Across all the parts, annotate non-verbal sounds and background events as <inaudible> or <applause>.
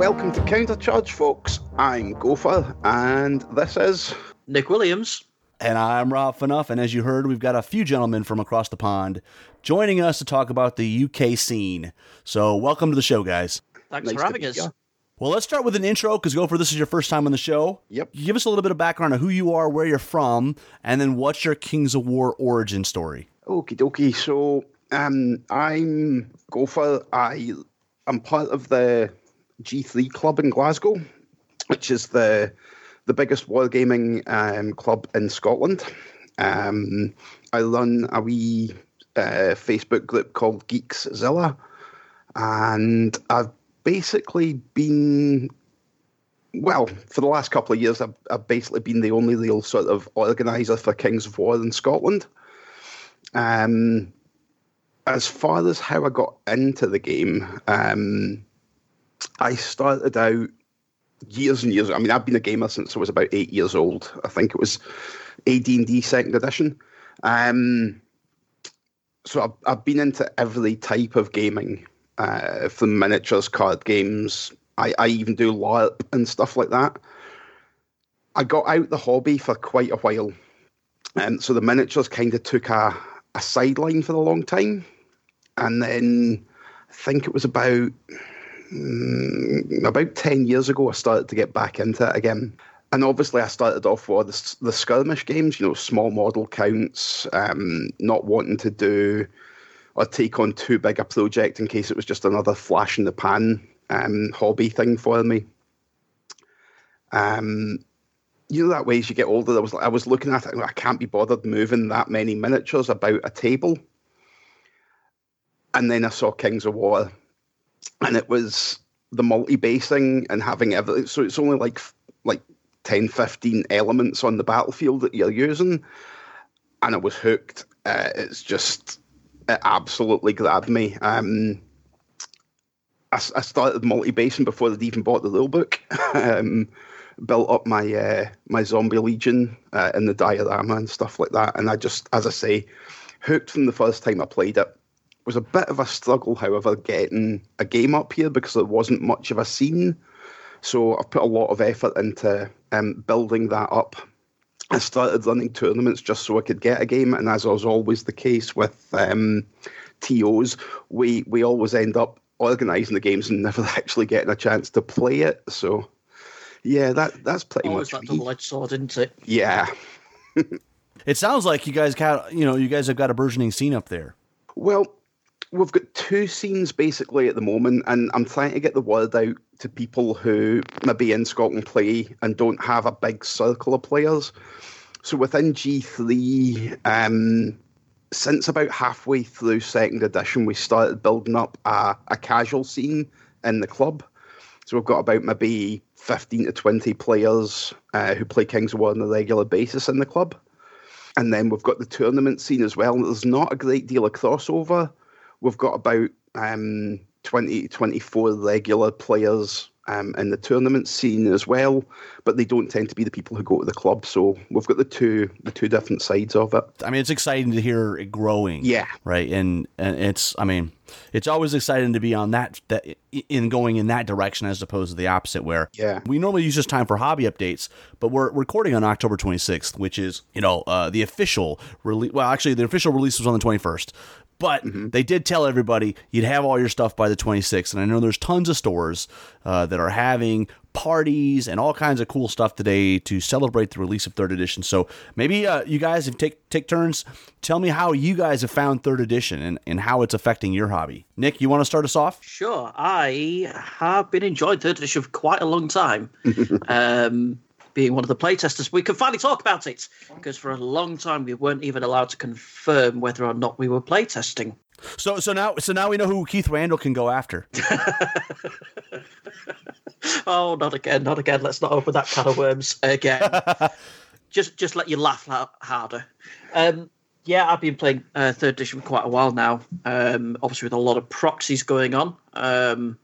Welcome to Countercharge, folks. I'm Gopher, and this is Nick Williams. And I'm Rob Fanuff, and as you heard, we've got a few gentlemen from across the pond joining us to talk about the UK scene. So, welcome to the show, guys. Thanks Nice for having us. ya. Well, let's start with an intro because Gopher, this is your first time on the show. Yep. Give us a little bit of background on who you are, where you're from, and then what's your Kings of War origin story. Okie dokie. So, um, I'm Gopher. I am part of the G3 club in Glasgow, which is the the biggest wargaming um, club in Scotland. Um, I run a wee uh, Facebook group called Geekszilla, and I've basically been well, for the last couple of years, I've, I've basically been the only real sort of organizer for Kings of War in Scotland. Um, as far as how I got into the game, um, I started out years and years. I mean, I've been a gamer since I was about eight years old. I think it was AD&D Second Edition. Um, so I've, I've been into every type of gaming, uh, from miniatures, card games. I, I even do LARP and stuff like that. I got out the hobby for quite a while. And so the miniatures kind of took a, a sideline for a long time. And then I think it was about mm, about 10 years ago, I started to get back into it again. And obviously, I started off with the, the skirmish games, you know, small model counts, um, not wanting to do or take on too big a project in case it was just another flash in the pan um, hobby thing for me. Um, you know that way as you get older, I was I was looking at it. I can't be bothered moving that many miniatures about a table. And then I saw Kings of War, and it was the multi-basing and having everything. So it's only like like 10, 15 elements on the battlefield that you're using, and I was hooked. Uh, it's just it absolutely grabbed me. Um, I, I started multi-basing before I'd even bought the little book. <laughs> um, built up my uh, my zombie legion uh, in the diorama and stuff like that, and I just, as I say, hooked from the first time I played it. It was a bit of a struggle, however, getting a game up here because there wasn't much of a scene. So I've put a lot of effort into um, building that up. I started running tournaments just so I could get a game, and as was always the case with um, TOs, we we always end up organising the games and <laughs> never actually getting a chance to play it. So, yeah, that that's pretty Always much that me. double-edged sword, isn't it? Yeah. <laughs> It sounds like you guys got, you know, you guys have got a burgeoning scene up there. Well, we've got two scenes basically at the moment, and I'm trying to get the word out to people who maybe in Scotland play and don't have a big circle of players. So within G3, um, since about halfway through second edition, we started building up a, a casual scene in the club. So we've got about maybe 15 to 20 players uh, who play Kings of War on a regular basis in the club. And then we've got the tournament scene as well. There's not a great deal of crossover. We've got about um, 20 to 24 regular players um, in the tournament scene as well, but they don't tend to be the people who go to the club. So we've got the two the two different sides of it. I mean, it's exciting to hear it growing. Yeah. Right. And and it's I mean, it's always exciting to be on that that in going in that direction as opposed to the opposite where Yeah. we normally use this time for hobby updates, but we're recording on October 26th, which is, you know, uh, the official release. Well, actually, the official release was on the 21st. But they did tell everybody you'd have all your stuff by the 26th. And I know there's tons of stores uh, that are having parties and all kinds of cool stuff today to celebrate the release of third edition. So maybe uh, you guys, if take take turns, tell me how you guys have found third edition and, and how it's affecting your hobby. Nick, you want to start us off? Sure, I have been enjoying third edition for quite a long time. <laughs> um, being one of the playtesters, we can finally talk about it because for a long time we weren't even allowed to confirm whether or not we were playtesting. So so now so now we know who Keith Randall can go after. <laughs> Oh, not again, not again. Let's not open that can of worms again. <laughs> just, just let you laugh harder. Um, yeah, I've been playing uh, third edition for quite a while now. Um, obviously, with a lot of proxies going on. Um,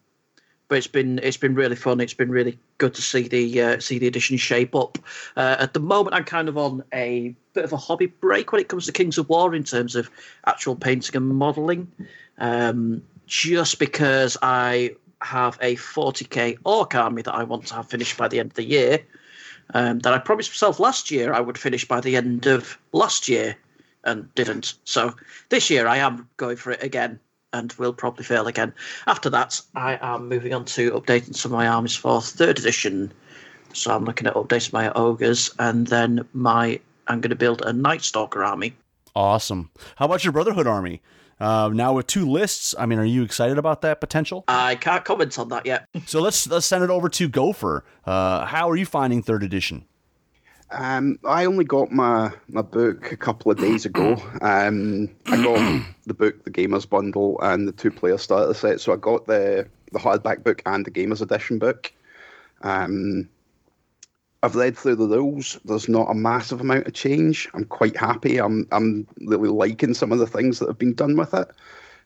but it's been it's been really fun. It's been really good to see the uh, see the edition shape up. Uh, at the moment, I'm kind of on a bit of a hobby break when it comes to Kings of War in terms of actual painting and modelling, um, just because I have a 40k orc army that I want to have finished by the end of the year. Um, that I promised myself last year I would finish by the end of last year, and didn't. So this year I am going for it again and will probably fail again. After that, I am moving on to updating some of my armies for third edition. So I'm looking at updating my ogres, and then my I'm going to build a Night Stalker army. Awesome. How about your Brotherhood army? Uh, now with two lists, I mean, are you excited about that potential? I can't comment on that yet. so let's let's send it over to Gopher. Uh, how are you finding third edition? Um, I only got my, my book a couple of days ago. Um, I got the book, the Gamers Bundle, and the two player starter set. So I got the the hardback book and the Gamers Edition book. Um, I've read through the rules. There's not a massive amount of change. I'm quite happy. I'm I'm really liking some of the things that have been done with it.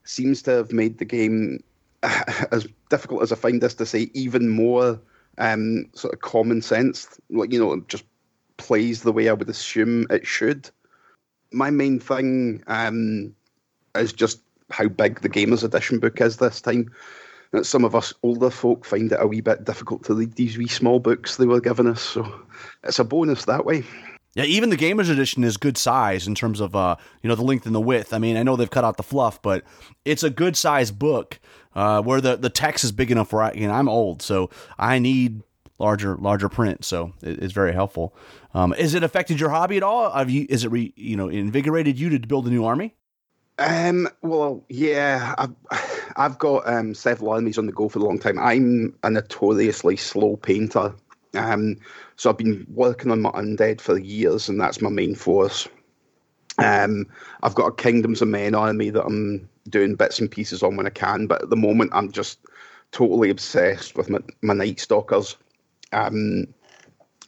Seems to have made the game, <laughs> as difficult as I find this to say, even more um, sort of common sense. Like you know, just plays the way I would assume it should. My main thing um, is just how big the Gamers Edition book is this time. That some of us older folk find it a wee bit difficult to read these wee small books they were giving us, so it's a bonus that way. Yeah, even the Gamers Edition is good size in terms of uh, you know the length and the width. I mean, I know they've cut out the fluff, but it's a good size book uh, where the the text is big enough for. I, you know, I'm old, so I need larger larger print. So it, it's very helpful. Um, has it affected your hobby at all? Have you is it re, you know invigorated you to build a new army? Um, well, yeah, I've, I've got um, several armies on the go for a long time. I'm a notoriously slow painter. Um, so I've been working on my undead for years, and that's my main force. Um, I've got a Kingdoms of Men army that I'm doing bits and pieces on when I can, but at the moment I'm just totally obsessed with my, my Night Stalkers. Um,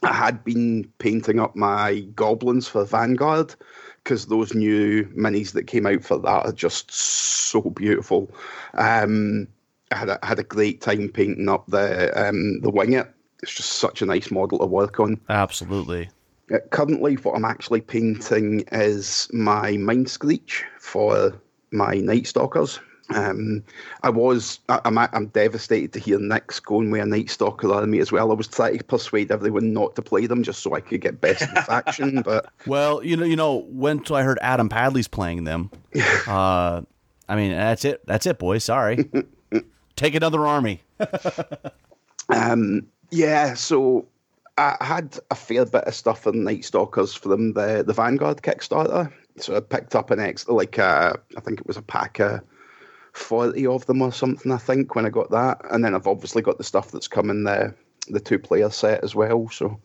I had been painting up my goblins for Vanguard because those new minis that came out for that are just so beautiful. Um, I had a, had a great time painting up the um, the Wingit. It's just such a nice model to work on. Absolutely. Uh, currently, what I'm actually painting is my Mind Screech for my Night Stalkers. Um, I was, I, am I'm, I'm devastated to hear Nick's going with a Night Stalker army as well. I was trying to persuade everyone not to play them just so I could get best in faction. <laughs> But well, you know, you know, when I heard Adam Padley's playing them, <laughs> uh, I mean, that's it. That's it, boys. Sorry, <laughs> take another army. um, yeah. So I had a fair bit of stuff on Night Stalkers from the the Vanguard Kickstarter. So I picked up an extra, like uh, I think it was a pack of 40 of them or something, I think, when I got that. And then I've obviously got the stuff that's come in the, the two player set as well. So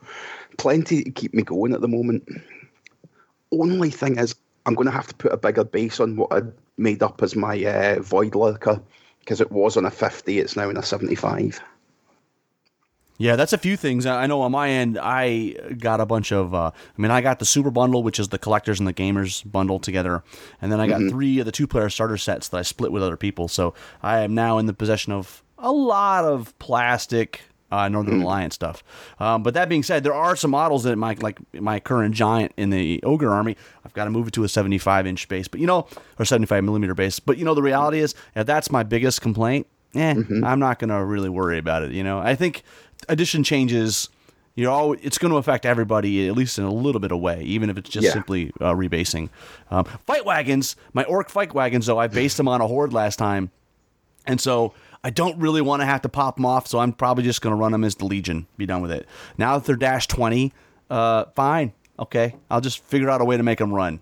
plenty to keep me going at the moment. Only thing is, I'm going to have to put a bigger base on what I made up as my uh, Void Lurker because it was on a 50, it's now in a 75. Yeah, that's a few things. I know on my end, I got a bunch of. Uh, I mean, I got the Super Bundle, which is the collectors and the gamers bundle together, and then I got mm-hmm. three of the two-player starter sets that I split with other people. So I am now in the possession of a lot of plastic uh, Northern mm-hmm. Alliance stuff. Um, but that being said, there are some models that my like my current giant in the ogre army. I've got to move it to a 75 inch base, but you know, or 75 millimeter base. But you know, the reality is, if that's my biggest complaint, eh, mm-hmm. I'm not going to really worry about it. You know, I think edition changes you know, it's going to affect everybody at least in a little bit of way, even if it's just yeah. simply uh, rebasing. Um, fight wagons, my orc fight wagons, though, I based them on a horde last time, and so I don't really want to have to pop them off. So I'm probably just going to run them as the Legion, be done with it. Now that they're dash twenty, uh, fine, okay, I'll just figure out a way to make them run.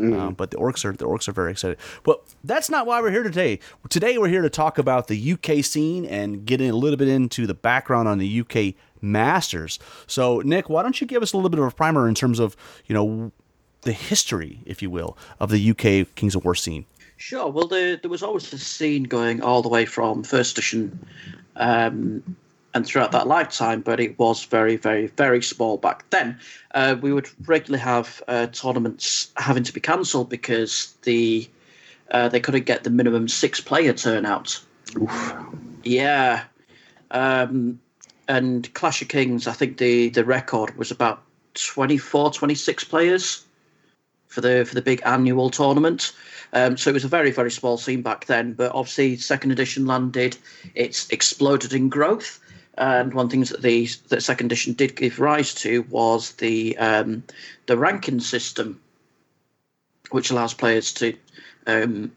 Mm. Um, but the orcs are the orcs are very excited. But that's not why we're here today. Today we're here to talk about the UK scene and getting a little bit into the background on the UK Masters. So Nick, why don't you give us a little bit of a primer in terms of you know the history, if you will, of the UK Kings of War scene? Sure. Well, there, there was always a scene going all the way from first edition um, and throughout that lifetime, but it was very, very, very small back then. Uh, we would regularly have uh, tournaments having to be cancelled because the uh, they couldn't get the minimum six player turnout. Oof. Yeah, um, and Clash of Kings, I think the the record was about 24, 26 players for the for the big annual tournament. Um, so it was a very very small scene back then. But obviously, second edition landed, it's exploded in growth. And one thing that the that second edition did give rise to was the um, the ranking system, which allows players to um,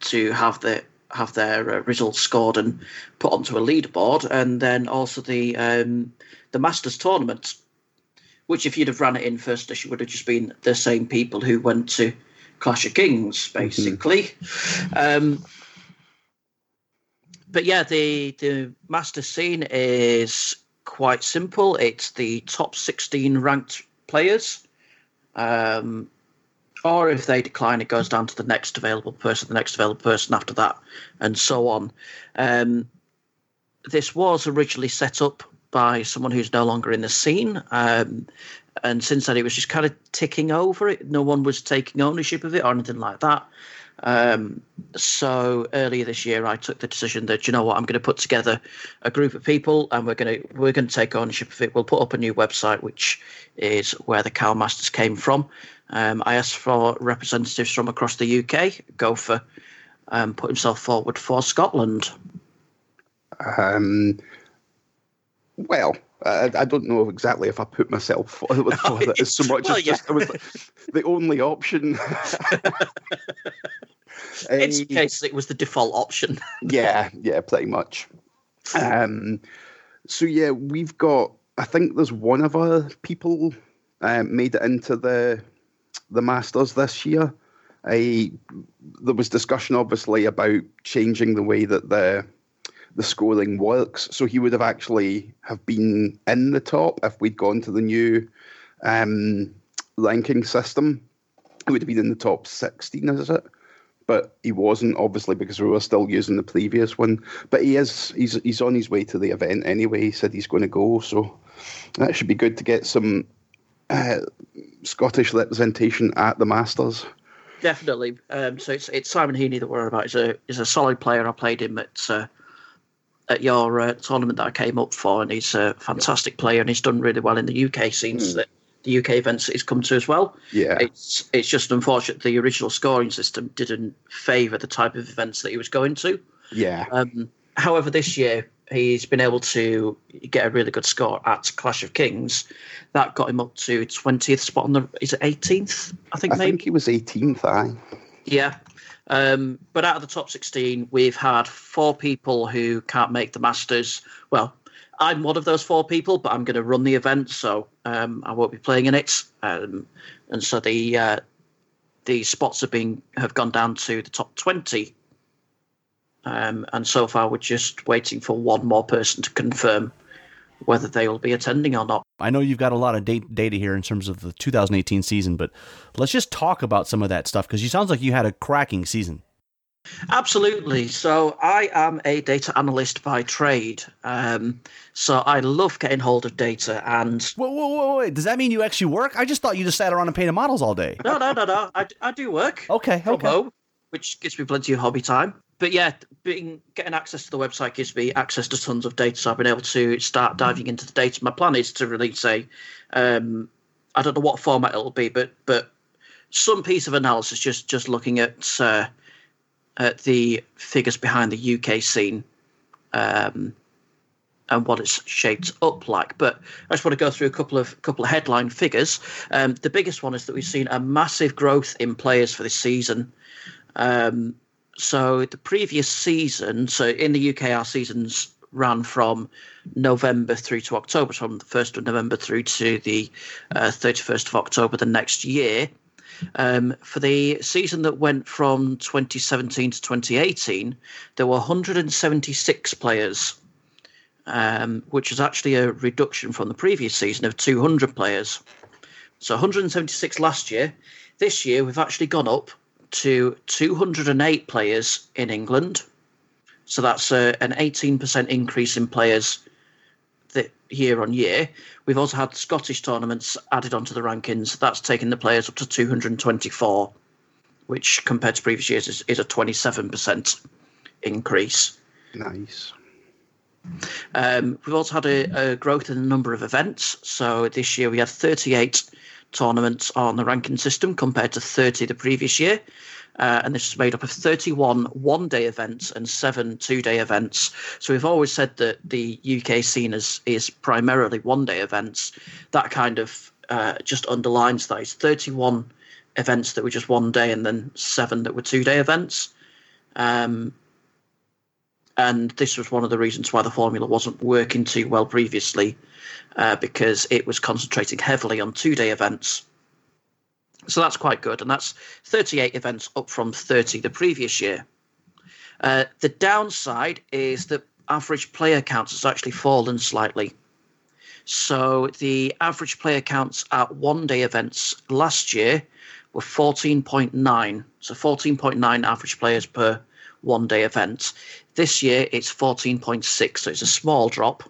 to have their have their uh, results scored and put onto a leaderboard, and then also the um, the Masters tournament, which if you'd have ran it in first edition would have just been the same people who went to Clash of Kings, basically. Mm-hmm. Um, but yeah, the the master scene is quite simple. It's the top sixteen ranked players. Um, or if they decline, it goes down to the next available person, the next available person after that, and so on. Um, this was originally set up by someone who's no longer in the scene. Um, and since then, it was just kind of ticking over it. No one was taking ownership of it or anything like that. Um, so earlier this year, I took the decision that you know what, I'm going to put together a group of people, and we're going to we're going to take ownership of it. We'll put up a new website, which is where the KoW Masters came from. Um, I asked for representatives from across the UK. Gopher um, put himself forward for Scotland. Um, well, I, I, don't know exactly if I put myself forward for it as so much well, as yeah. just it was the only option. <laughs> In its case, it was the default option. <laughs> yeah, yeah, pretty much. Um, so yeah, we've got. I think there's one of our people um, made it into the the Masters this year. I, there was discussion, obviously, about changing the way that the the scoring works. So he would have actually have been in the top if we'd gone to the new um, ranking system. He would have been in the top sixteen, is it? But he wasn't, obviously, because we were still using the previous one. But he is he's he's on his way to the event anyway. He said he's going to go, so that should be good to get some uh, Scottish representation at the Masters. Definitely. Um, so it's it's Simon Heaney that we're about. He's a he's a solid player. I played him at uh, at your uh, tournament that I came up for, and he's a fantastic player, and he's done really well in the UK scenes. Mm. That the UK events that he's come to as well. Yeah, it's it's just unfortunate the original scoring system didn't favour the type of events that he was going to. Yeah. Um, however, this year he's been able to get a really good score at Clash of Kings. That got him up to twentieth spot on the. Is it eighteenth? I think. I maybe. think he was eighteenth. I. Yeah. Um, but out of the top 16, we've had four people who can't make the Masters. Well, I'm one of those four people, but I'm going to run the event, so um, I won't be playing in it. Um, and so the uh, the spots have been have gone down to the top 20 um, and so far, we're just waiting for one more person to confirm whether they will be attending or not. I know you've got a lot of data here in terms of the 2018 season, but let's just talk about some of that stuff because you sounds like you had a cracking season. Absolutely. So I am a data analyst by trade. Um, so I love getting hold of data. And whoa, whoa, whoa, wait! Does that mean you actually work? I just thought you just sat around and painted models all day. No, no, no, no. I, I do work. Okay, okay. Home, which gives me plenty of hobby time but yeah, being getting access to the website gives me access to tons of data. So I've been able to start diving into the data. My plan is to release a, um, I don't know what format it'll be, but but some piece of analysis just just looking at uh, at the figures behind the UK scene. Um, and what it's shaped up like. But I just want to go through a couple of couple of headline figures. Um, the biggest one is that we've seen a massive growth in players for this season. Um, so the previous season, so in the UK, our seasons ran from November through to October, from the 1st of November through to the uh, 31st of October the next year. Um, for the season that went from 2017 to 2018, there were 176 players, um, which is actually a reduction from the previous season of 200 players. So 176 last year. This year, we've actually gone up to 208 players in England. So that's a, an 18% increase in players the year on year. We've also had Scottish tournaments added onto the rankings. That's taken the players up to 224, which compared to previous years is, is a 27% increase. Nice. Um, we've also had a, a, growth in the number of events. So this year we had 38 tournaments on the ranking system compared to 30 the previous year. Uh, and this is made up of 31 one day events and seven two day events. So we've always said that the UK scene is, is primarily one day events. That kind of uh, just underlines that. It's 31 events that were just one day and then seven that were two day events. Um, and this was one of the reasons why the formula wasn't working too well previously, uh, because it was concentrating heavily on two day events. So that's quite good, and that's 38 events up from 30 the previous year. Uh, the downside is that average player counts has actually fallen slightly. So the average player counts at one day events last year were 14.9. So 14.9 average players per one day event. This year it's 14.6, so it's a small drop,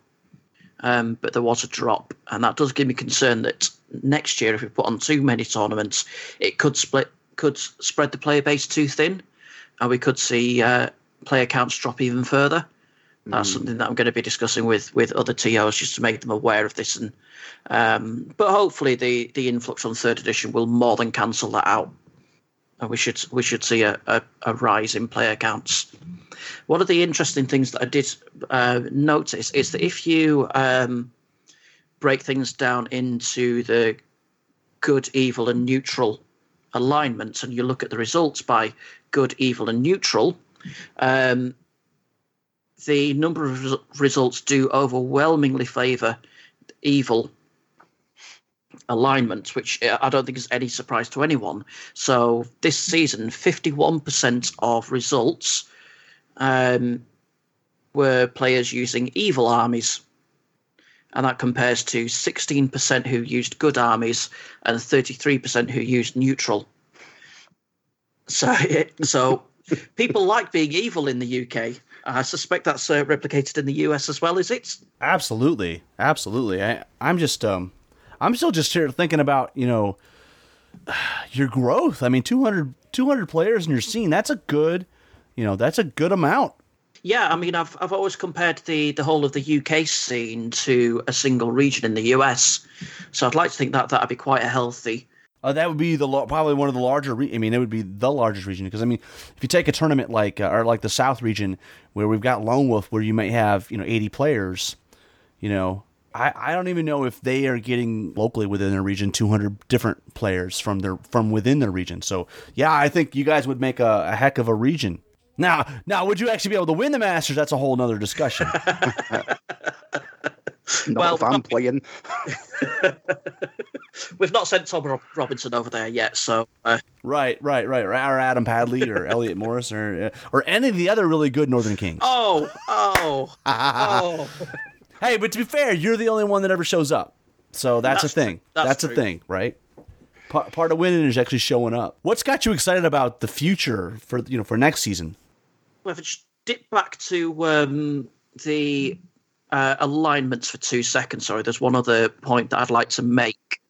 um, but there was a drop, and that does give me concern that next year, if we put on too many tournaments, it could split, could spread the player base too thin, and we could see uh, player counts drop even further. That's mm. something that I'm going to be discussing with with other TOs just to make them aware of this, and um, but hopefully the the influx on third edition will more than cancel that out we should we should see a, a, a, rise in player counts. One of the interesting things that I did uh, notice is that if you um, break things down into the good, evil, and neutral alignments, and you look at the results by good, evil, and neutral, um, the number of results do overwhelmingly favour evil alignment, which I don't think is any surprise to anyone. So this season, 51% of results um, were players using evil armies. And that compares to 16% who used good armies and 33% who used neutral. So, <laughs> so people like being evil in the UK. I suspect that's uh, replicated in the US as well, is it? Absolutely, absolutely. I, I'm just um, I'm still just here thinking about, you know, <sighs> your growth. I mean, 200, 200 players in your scene, that's a good, you know, that's a good amount. Yeah, I mean, I've I've always compared the the whole of the UK scene to a single region in the US, so I'd like to think that that'd be quite a healthy. Uh, that would be the probably one of the larger. Re- I mean, it would be the largest region because I mean, if you take a tournament like uh, or like the South region where we've got Lone Wolf, where you might have you know 80 players, you know, I, I don't even know if they are getting locally within their region 200 different players from their from within their region. So yeah, I think you guys would make a, a heck of a region. Now, now, would you actually be able to win the Masters? That's a whole other discussion. <laughs> Not well, if I'm playing. <laughs> We've not sent Tom Robinson over there yet, so uh... right, right, right, or Adam Padley or <laughs> Elliot Morris or uh, or any of the other really good Northern Kings. Oh, oh, oh. Hey, but to be fair, you're the only one that ever shows up. So that's, that's a thing. That's, that's a thing, right? Part, part of winning is actually showing up. What's got you excited about the future for you know for next season? Well, if I just dip back to um, the uh, alignments for two seconds, sorry, there's one other point that I'd like to make,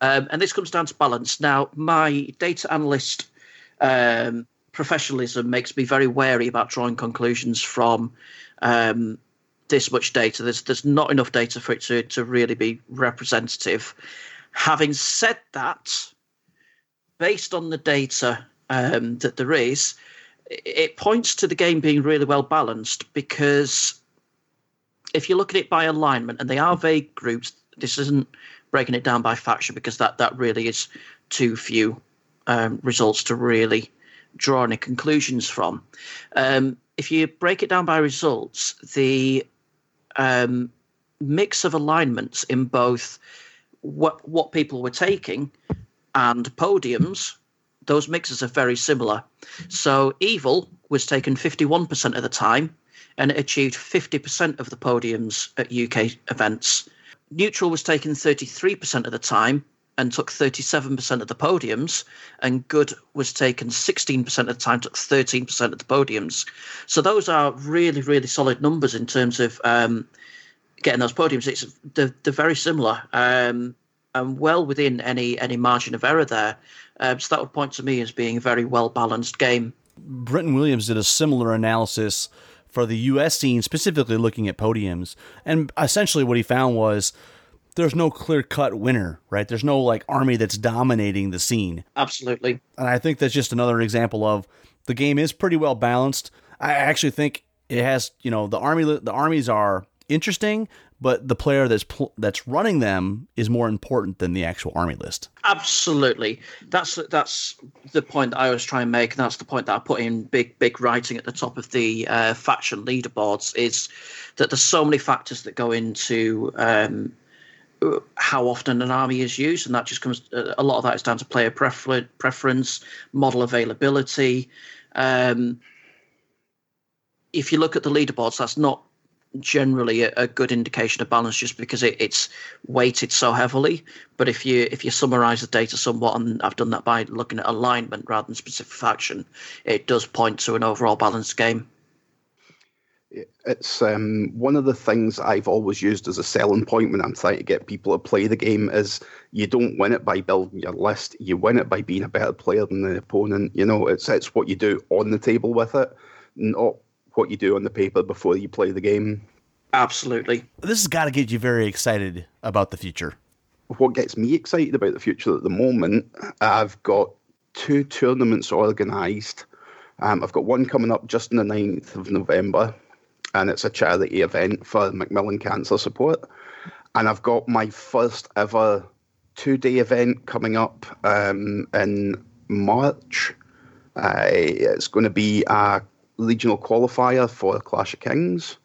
um, and this comes down to balance. Now, my data analyst um, professionalism makes me very wary about drawing conclusions from um, this much data. There's there's not enough data for it to, to really be representative. Having said that, based on the data um, that there is, it points to the game being really well balanced because if you look at it by alignment, and they are vague groups, this isn't breaking it down by faction because that, that really is too few um, results to really draw any conclusions from. Um, if you break it down by results, the um, mix of alignments in both what what people were taking and podiums. Those mixes are very similar. So evil was taken 51% of the time, and it achieved 50% of the podiums at UK events. Neutral was taken 33% of the time and took 37% of the podiums, and good was taken 16% of the time, took 13% of the podiums. So those are really, really solid numbers in terms of um, getting those podiums. It's they're, they're very similar um, and well within any any margin of error there. Um, so that would point to me as being a very well balanced game. Brenton Williams did a similar analysis for the U.S. scene, specifically looking at podiums, and essentially what he found was there's no clear cut winner, right? There's no like army that's dominating the scene. Absolutely. And I think that's just another example of the game is pretty well balanced. I actually think it has, you know, the army the armies are interesting, but the player that's pl- that's running them is more important than the actual army list. Absolutely, that's that's the point that I was trying to make, and that's the point that I put in big big writing at the top of the uh, faction leaderboards is that there's so many factors that go into um, how often an army is used, and that just comes a lot of that is down to player prefer- preference, model availability. Um, if you look at the leaderboards, that's not generally a, a, good indication of balance just because it, it's weighted so heavily. But if you if you summarize the data somewhat, and I've done that by looking at alignment rather than specific faction, it does point to an overall balanced game. It's um, one of the things I've always used as a selling point when I'm trying to get people to play the game is you don't win it by building your list, you win it by being a better player than the opponent. You know, it's it's what you do on the table with it, not what you do on the paper before you play the game. Absolutely. This has got to get you very excited about the future. What gets me excited about the future at the moment, I've got two tournaments organised. Um, I've got one coming up just on the 9th of November, and it's a charity event for Macmillan Cancer Support. And I've got my first ever two day event coming up um, in March. Uh, it's going to be a regional qualifier for Clash of Kings.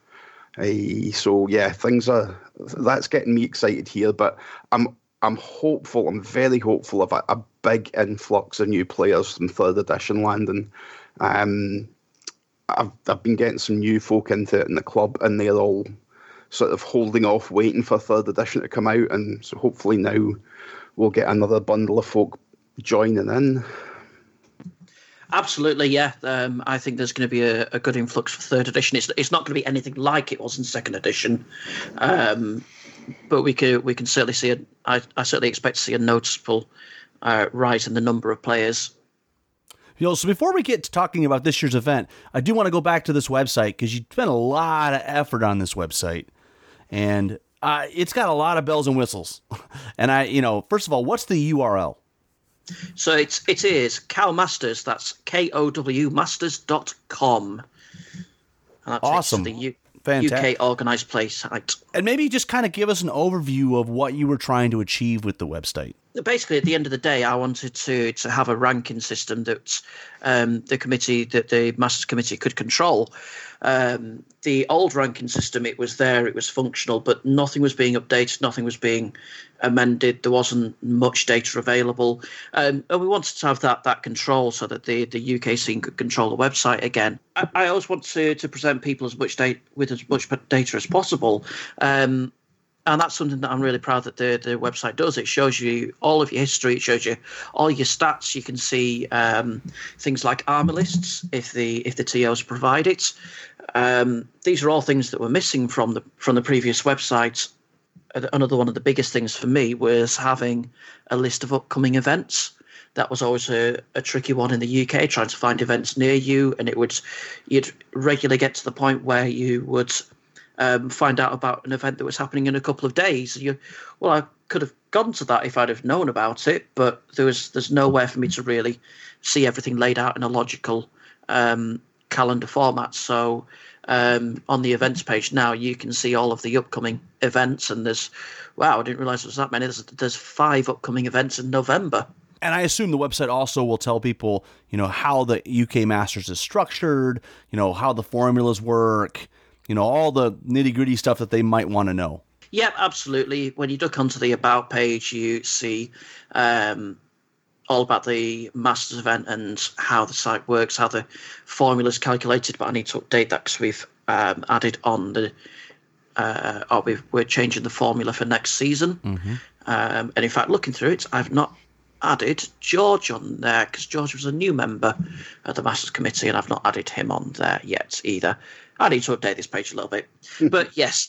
Uh, so yeah, things are that's getting me excited here. But I'm I'm hopeful. I'm very hopeful of a, a big influx of new players from third edition landing. Um, I've I've been getting some new folk into it in the club, and they're all sort of holding off, waiting for third edition to come out, and so hopefully now we'll get another bundle of folk joining in. Absolutely, yeah. Um, I think there's going to be a, a, good influx for third edition. It's it's not going to be anything like it was in second edition, um, but we can we can certainly see a. I, I certainly expect to see a noticeable uh, rise in the number of players. You know, so before we get to talking about this year's event, I do want to go back to this website because you spent a lot of effort on this website, and uh, it's got a lot of bells and whistles. <laughs> and I, you know, first of all, what's the URL? So it's it is Kow Masters. That's K O W Masters.com. And that's awesome. the U- Fantastic. UK organized play site. And maybe just kind of give us an overview of what you were trying to achieve with the website. Basically, at the end of the day, I wanted to to have a ranking system that um, the committee, that the Masters Committee could control. Um, the old ranking system, it was there, it was functional, but nothing was being updated, nothing was being amended. There wasn't much data available, um, and we wanted to have that that control so that the, the UK scene could control the website again. I, I always want to to present people as much data with as much data as possible. Um, and that's something that I'm really proud that the, the website does. It shows you all of your history. It shows you all your stats. You can see um, things like armor lists if the if the TOs provide it. Um, these are all things that were missing from the from the previous websites. Another one of the biggest things for me was having a list of upcoming events. That was always a, a tricky one in the UK, trying to find events near you, and it would you'd regularly get to the point where you would um, find out about an event that was happening in a couple of days. You, well, I could have gone to that if I'd have known about it, but there was there's nowhere for me to really see everything laid out in a logical um, calendar format. So um, on the events page now, you can see all of the upcoming events, and there's wow, I didn't realize there was that many. There's, there's five upcoming events in November. And I assume the website also will tell people, you know, how the UK Masters is structured, you know, how the formulas work, you know, all the nitty gritty stuff that they might want to know. Yep, absolutely. When you look onto the About page, you see um, all about the Masters event and how the site works, how the formula is calculated. But I need to update that because we've um, added on the, uh, or we are changing the formula for next season. Mm-hmm. Um, and in fact, looking through it, I've not added George on there because George was a new member of the Masters Committee, and I've not added him on there yet either. I need to update this page a little bit, <laughs> but yes.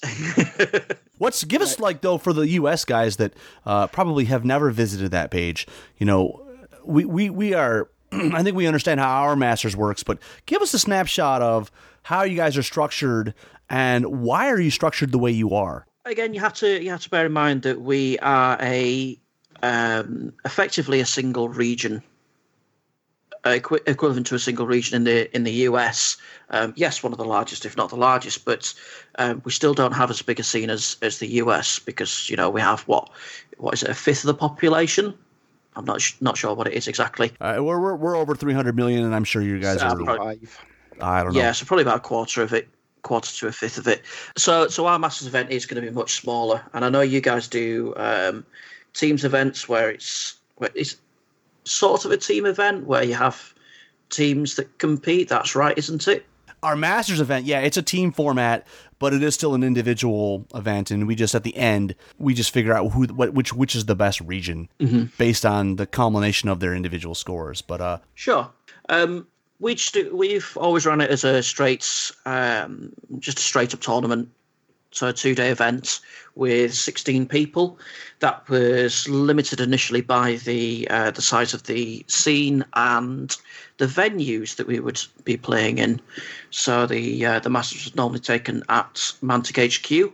<laughs> What's give us like though for the U.S. guys that uh, probably have never visited that page? You know, we we we are. <clears throat> I think we understand how our Masters works, but give us a snapshot of how you guys are structured and why are you structured the way you are. Again, you have to you have to bear in mind that we are a um, effectively a single region, equi- equivalent to a single region in the in the US. Um, yes, one of the largest, if not the largest, but um, we still don't have as big a scene as as the US because you know we have what what is it a fifth of the population. I'm not sh- not sure what it is exactly. Uh, we're, we're we're over 300 million, and I'm sure you guys So, are. probably- Five. I don't know. Yeah, so probably about a quarter of it, quarter to a fifth of it. So, so our Masters event is going to be much smaller, and I know you guys do um, teams events where it's where it's sort of a team event where you have teams that compete. That's right, isn't it? Our Masters event, yeah, it's a team format, but it is still an individual event, and we just at the end we just figure out who what which which is the best region based on the culmination of their individual scores. But uh, Sure. Um, we just do, we've always run it as a straight, um, just a straight up tournament. So a two day event with 16 people. That was limited initially by the uh, the size of the scene and the venues that we would be playing in. So the uh, the Masters was normally taken at Mantic HQ,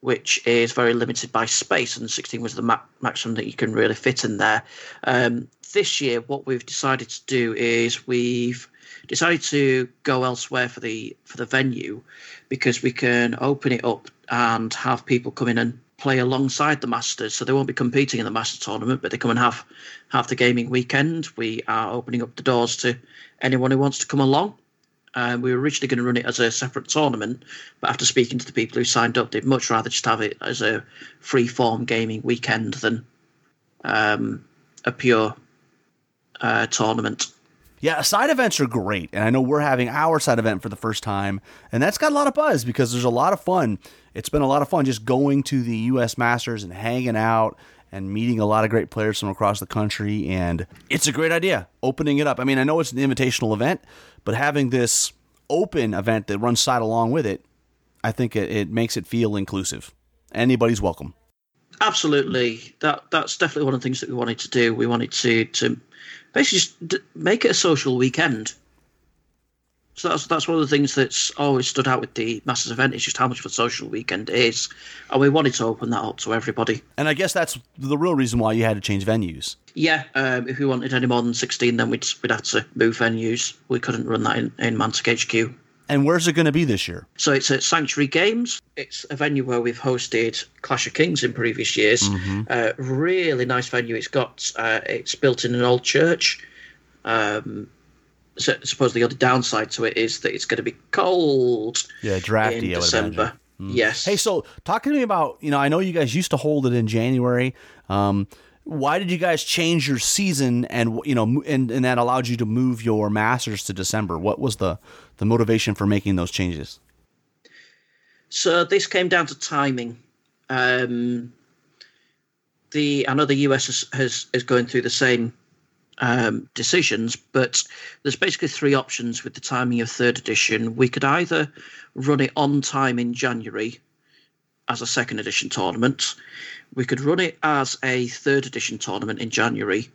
which is very limited by space, and 16 was the ma- maximum that you can really fit in there. Um, this year, what we've decided to do is we've decided to go elsewhere for the for the venue because we can open it up and have people come in and play alongside the Masters. So they won't be competing in the Masters tournament, but they come and have have the gaming weekend. We are opening up the doors to anyone who wants to come along. Um, we were originally going to run it as a separate tournament, but after speaking to the people who signed up, they'd much rather just have it as a free form gaming weekend than um, a pure uh, tournament. Yeah, side events are great, and I know we're having our side event for the first time, and that's got a lot of buzz because there's a lot of fun. It's been a lot of fun just going to the U.S. Masters and hanging out and meeting a lot of great players from across the country, and it's a great idea opening it up. I mean, I know it's an invitational event, but having this open event that runs side along with it, I think it, it makes it feel inclusive. Anybody's welcome. Absolutely, that that's definitely one of the things that we wanted to do. We wanted to to basically just d- make it a social weekend. So that's that's one of the things that's always stood out with the Masters event is just how much of a social weekend it is, and we wanted to open that up to everybody. And I guess that's the real reason why you had to change venues. Yeah, um, if we wanted any more than sixteen, then we'd we'd have to move venues. We couldn't run that in, in Mantic HQ. And where's it going to be this year? So it's at Sanctuary Games. It's a venue where we've hosted Clash of Kings in previous years. Uh, really nice venue. It's got uh, it's built in an old church. Um, so I suppose the other downside to it is that it's going to be cold Yeah, drafty. in December. imagine. Yes. Hey, so talk to me about you know I know you guys used to hold it in January. Um, why did you guys change your season and you know and and that allowed you to move your Masters to December? What was the the motivation for making those changes? So this came down to timing. Um, the I know the US has, is going through the same um, decisions, but there's basically three options with the timing of third edition. We could either run it on time in January as a second edition tournament, we could run it as a third edition tournament in January,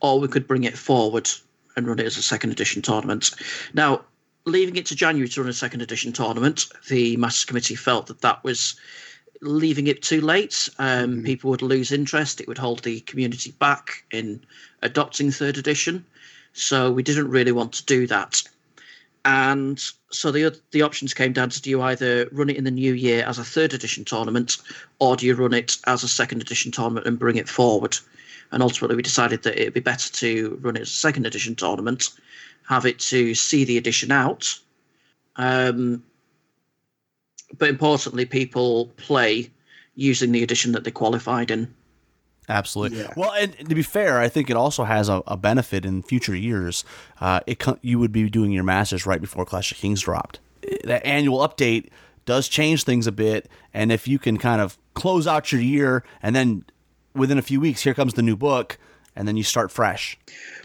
or we could bring it forward and run it as a second edition tournament. Now, leaving it to January to run a second edition tournament, the Masters Committee felt that that was leaving it too late. Um, People would lose interest. It would hold the community back in adopting third edition. So we didn't really want to do that. And so the the options came down to do you either run it in the new year as a third edition tournament, or do you run it as a second edition tournament and bring it forward? And ultimately, we decided that it'd be better to run it as a second edition tournament, have it to see the edition out. Um, but importantly, people play using the edition that they qualified in. Absolutely. Yeah. Well, and to be fair, I think it also has a, a benefit in future years. Uh, it you would be doing your Masters right before Clash of Kings dropped. That annual update does change things a bit, and if you can kind of close out your year and then within a few weeks, here comes the new book. and then you start fresh.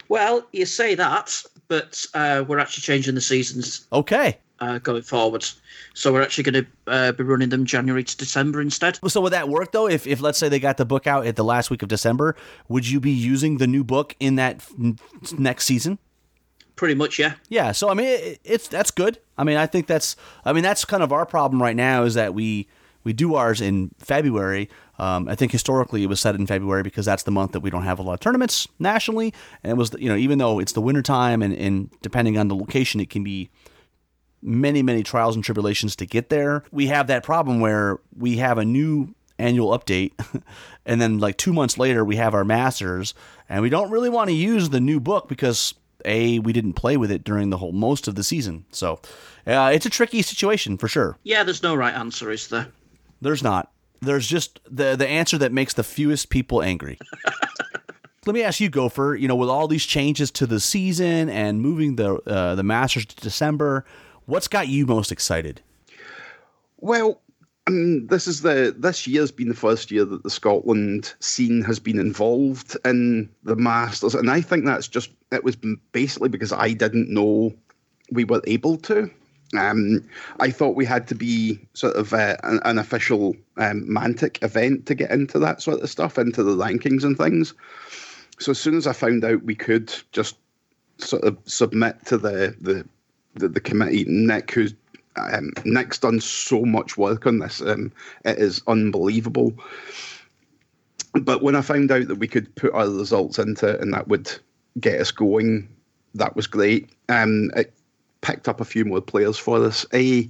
Well, you say that, but uh, we're actually changing the seasons Okay. uh, going forward. So we're actually going to uh, be running them January to December instead. So would that work though? If if let's say they got the book out at the last week of December, would you be using the new book in that f- next season? Pretty much, yeah. Yeah. So I mean, it, it's that's good. I mean, I think that's. I mean, that's kind of our problem right now is that we we do ours in February. Um, I think historically it was set in February because that's the month that we don't have a lot of tournaments nationally, and it was you know even though it's the winter time and and depending on the location, it can be many many trials and tribulations to get there. We have that problem where we have a new annual update <laughs> and then like 2 months later we have our masters and we don't really want to use the new book because a we didn't play with it during the whole most of the season. So, uh, it's a tricky situation for sure. Yeah, there's no right answer, is there? There's not. There's just the the answer that makes the fewest people angry. <laughs> Let me ask you, Gopher. You know, with all these changes to the season and moving the uh, the Masters to December, what's got you most excited? Well, um, this is the this year's been the first year that the Scotland scene has been involved in the Masters, and I think that's just it was basically because I didn't know we were able to. Um, I thought we had to be sort of uh, an, an, official um, Mantic event to get into that sort of stuff, into the rankings and things. So as soon as I found out we could just sort of submit to the the the, the committee, Nick, who's um, Nick's done so much work on this, um, it is unbelievable. But when I found out that we could put our results into it and that would get us going, that was great. Um, it picked up a few more players for us. A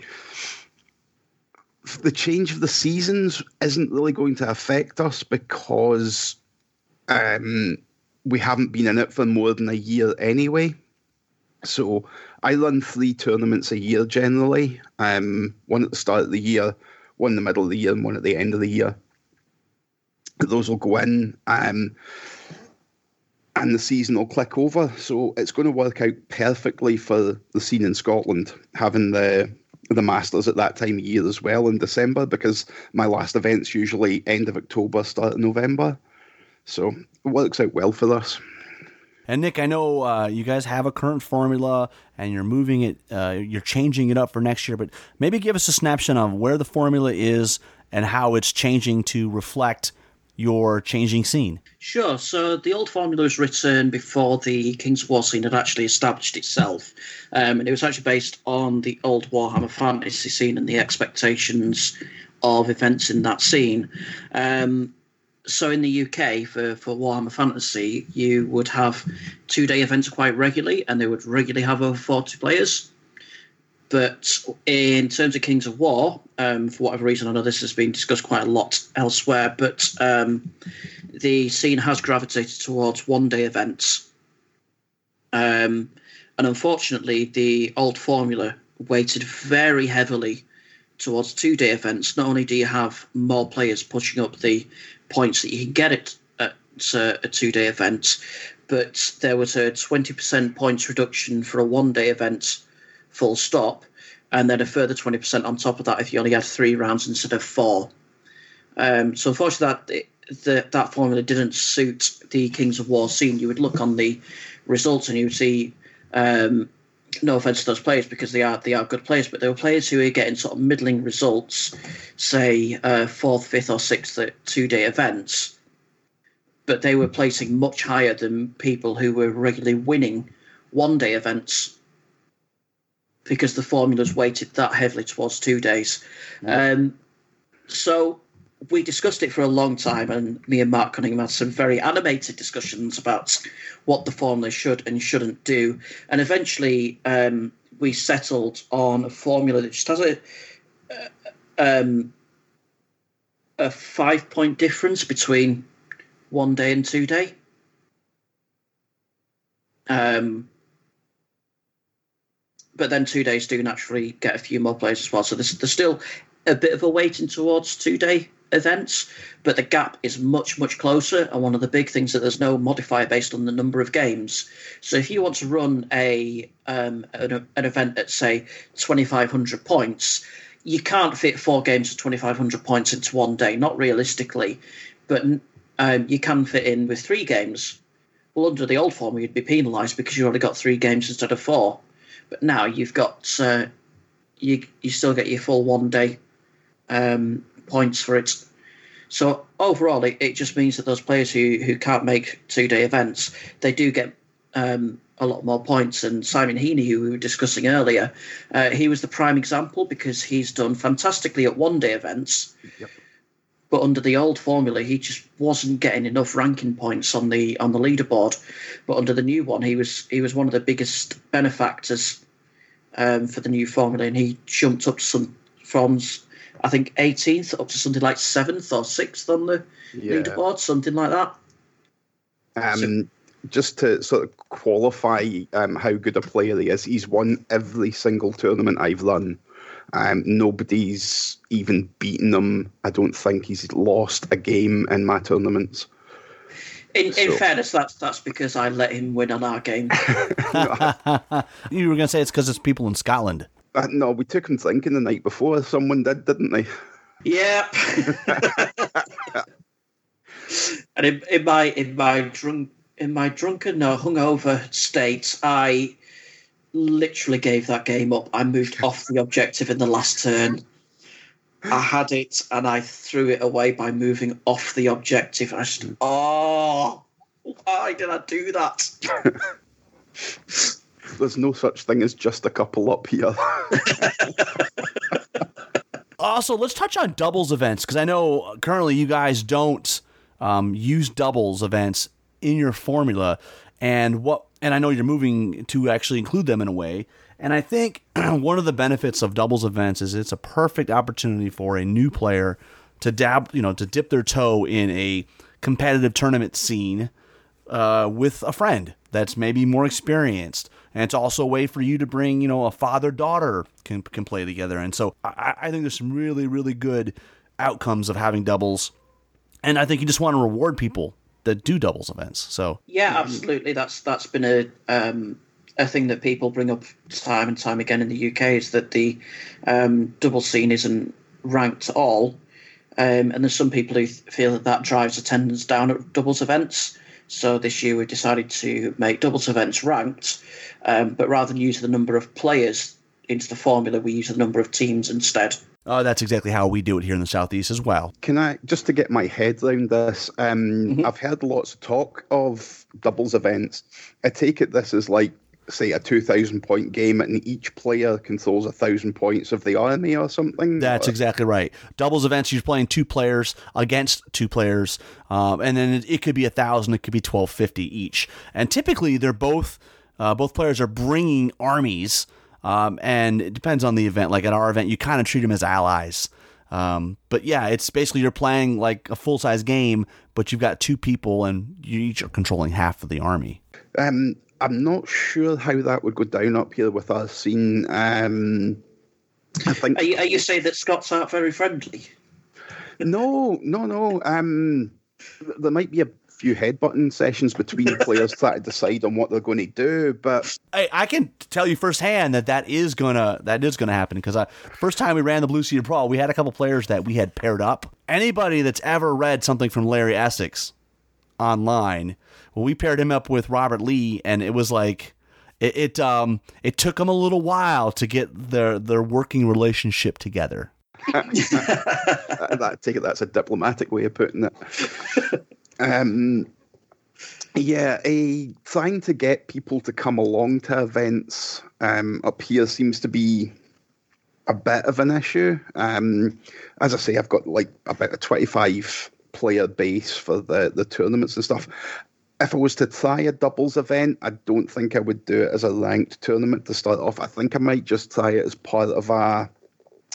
the change of the seasons isn't really going to affect us because um, we haven't been in it for more than a year anyway. So I run three tournaments a year generally. Um, one at the start of the year, one in the middle of the year, and one at the end of the year. Those will go in, um, and the season will click over. So it's going to work out perfectly for the scene in Scotland, having the the Masters at that time of year as well in December, because my last event's usually end of October, start of November. So it works out well for us. And Nick, I know uh, you guys have a current formula and you're moving it, uh, you're changing it up for next year, but maybe give us a snapshot of where the formula is and how it's changing to reflect your changing scene. Sure. So the old formula was written before the Kings War scene had actually established itself. Um, and it was actually based on the old Warhammer Fantasy scene and the expectations of events in that scene. Um, so in the UK for for Warhammer Fantasy, you would have two day events quite regularly, and they would regularly have over forty players. But in terms of Kings of War, um, for whatever reason, I know this has been discussed quite a lot elsewhere, but um, the scene has gravitated towards one day events. Um, and unfortunately, the old formula weighted very heavily towards two day events. Not only do you have more players pushing up the points that you can get it at uh, a two day event, but there was a 20% points reduction for a one day event, full stop, and then a further 20% on top of that if you only had three rounds instead of four. Um, so unfortunately, that the, that formula didn't suit the Kings of War scene. You would look on the results and you would see um, no offense to those players because they are they are good players, but there were players who were getting sort of middling results, say uh, fourth, fifth, or sixth at two day events, but they were placing much higher than people who were regularly winning one day events because the formulas weighted that heavily towards two days. Um, so we discussed it for a long time, and me and Mark Cunningham had some very animated discussions about what the formula should and shouldn't do. And eventually, um, we settled on a formula that just has a um, a five point difference between one day and two day. Um, but then two days do naturally get a few more players as well. So there's, there's still a bit of a weighting towards two day events, but the gap is much, much closer. And one of the big things that there's no modifier based on the number of games. So if you want to run a um, an, an event at say 2,500 points, you can't fit four games of 2,500 points into one day, not realistically, but um, you can fit in with three games well, under the old form, you'd be penalised because you only got three games instead of four. But now you've got uh, you you still get your full one day um, points for it. So overall, it, it just means that those players who, who can't make two day events, they do get um, a lot more points. And Simon Heaney, who we were discussing earlier, uh, he was the prime example because he's done fantastically at one day events. Yep. But under the old formula, he just wasn't getting enough ranking points on the on the leaderboard. But under the new one, he was he was one of the biggest benefactors um, for the new formula, and he jumped up to some from I think 18th up to something like seventh or sixth on the Yeah. leaderboard, something like that. Um, just to sort of qualify um, how good a player he is, he's won every single tournament I've run. Um, nobody's even beaten him. I don't think he's lost a game in my tournaments. In, in fairness, that's that's because I let him win on our game. <laughs> <laughs> You were going to say it's because it's people in Scotland. Uh, no, we took him thinking the night before. Someone did, didn't they? yep. <laughs> and in, in my in my drunk in my drunken or hungover state, I literally gave that game up. I moved off the objective in the last turn. I had it and I threw it away by moving off the objective. I just, oh, why did I do that? <laughs> There's no such thing as just a couple up here. <laughs> Also, let's touch on doubles events because I know currently you guys don't um, use doubles events in your formula, and what and I know you're moving to actually include them in a way. And I think <clears throat> one of the benefits of doubles events is it's a perfect opportunity for a new player to dab, you know, to dip their toe in a competitive tournament scene uh, with a friend that's maybe more experienced. And it's also a way for you to bring, you know, a father daughter can, can play together. And so I, I think there's some really, really good outcomes of having doubles. And I think you just want to reward people that do doubles events. So Yeah, absolutely. That's that's been a um, a thing that people bring up time and time again in the UK is that the um, double scene isn't ranked at all, um, and there's some people who feel that that drives attendance down at doubles events. So this year we decided to make doubles events ranked, um, but rather than use the number of players into the formula, we use the number of teams instead. Uh, that's exactly how we do it here in the Southeast as well. Can I just to get my head around this? Um, I've heard lots of talk of doubles events. I take it this is like, say, a two thousand point game, and each player controls a thousand points of the army or something. That's Or- exactly right. Doubles events, you're playing two players against two players, um, and then it, it could be a thousand, it could be twelve fifty each. And typically, they're both uh, both players are bringing armies, um, and it depends on the event. Like at our event, you kind of treat them as allies. Um, but yeah, it's basically you're playing like a full size game, but you've got two people, and you each are controlling half of the army. Um, I'm not sure how that would go down up here with our scene. Um, I think Are you, are you saying that Scots aren't very friendly? no, no, no. Um, there might be a few headbutting sessions between <laughs> players trying to decide on what they're going to do, but I, I can tell you firsthand that that is gonna that is gonna happen because first time we ran the Blue Seated Brawl, we had a couple players that we had paired up. Anybody that's ever read something from Larry Essex online, well, we paired him up with Robert Lee, and it was like it, it um it took them a little while to get their their working relationship together. <laughs> I, I take it that's a diplomatic way of putting it. <laughs> um, yeah, a, trying to get people to come along to events um, up here seems to be a bit of an issue. Um, as I say, I've got like about a 25 player base for the, the tournaments and stuff. If I was to try a doubles event, I don't think I would do it as a ranked tournament to start off. I think I might just try it as part of a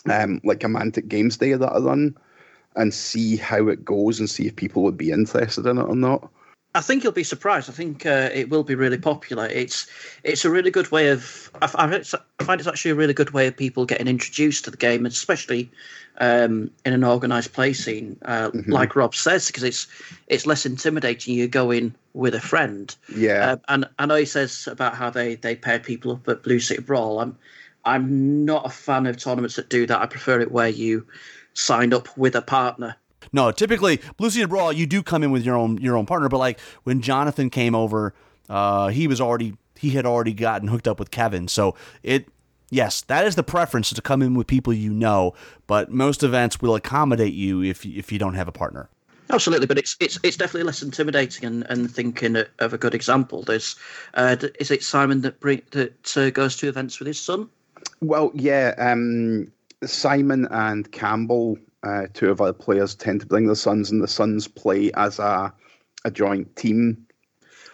um, like a Mantic Games Day that I run and see how it goes and see if people would be interested in it or not. I think you'll be surprised. I think uh, it will be really popular. It's it's a really good way of. I find it's, I find it's actually a really good way of people getting introduced to the game, especially um, in an organised play scene, uh, like Rob says, because it's it's less intimidating. You go in with a friend, Yeah. uh, and I know he says about how they they pair people up at Blue City Brawl. I'm I'm not a fan of tournaments that do that. I prefer it where you sign up with a partner. no. Typically, Blue Sea Brawl, you do come in with your own your own partner. But like when Jonathan came over, uh, he was already he had already gotten hooked up with Kevin. So it yes, that is the preference to come in with people you know. But most events will accommodate you if if you don't have a partner. Absolutely, but it's it's it's definitely less intimidating and, and thinking of a good example. There's uh, is it Simon that bring that uh, goes to events with his son? Well, yeah, um, Simon and Campbell, uh, two of our players, tend to bring the sons, and the sons play as a a joint team.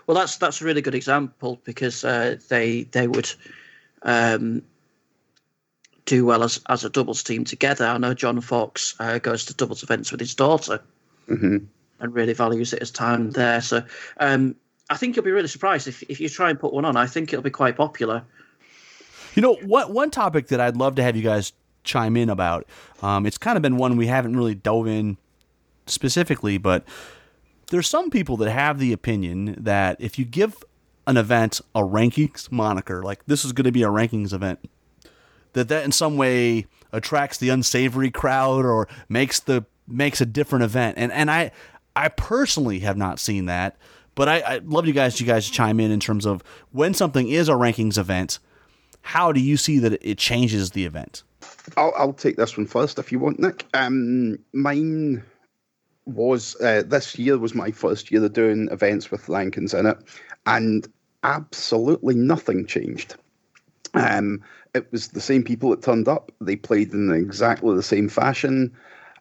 Well, that's that's a really good example because uh, they they would um, do well as as a doubles team together. I know John Fox uh, goes to doubles events with his daughter hmm and really values it as time there. So um, I think you'll be really surprised if if you try and put one on. I think it'll be quite popular. You know, what one topic that I'd love to have you guys chime in about. Um, it's kind of been one we haven't really dove in specifically, but there's some people that have the opinion that if you give an event a rankings moniker, like this is going to be a rankings event, that that in some way attracts the unsavory crowd or makes the makes a different event. And and I I personally have not seen that, but I, I love you guys you guys chime in in terms of when something is a rankings event, how do you see that it changes the event? I'll, I'll take this one first if you want, Nick. Um, mine was uh, this year was my first year of doing events with Rankings in it, and absolutely nothing changed. Um, it was the same people that turned up. They played in exactly the same fashion.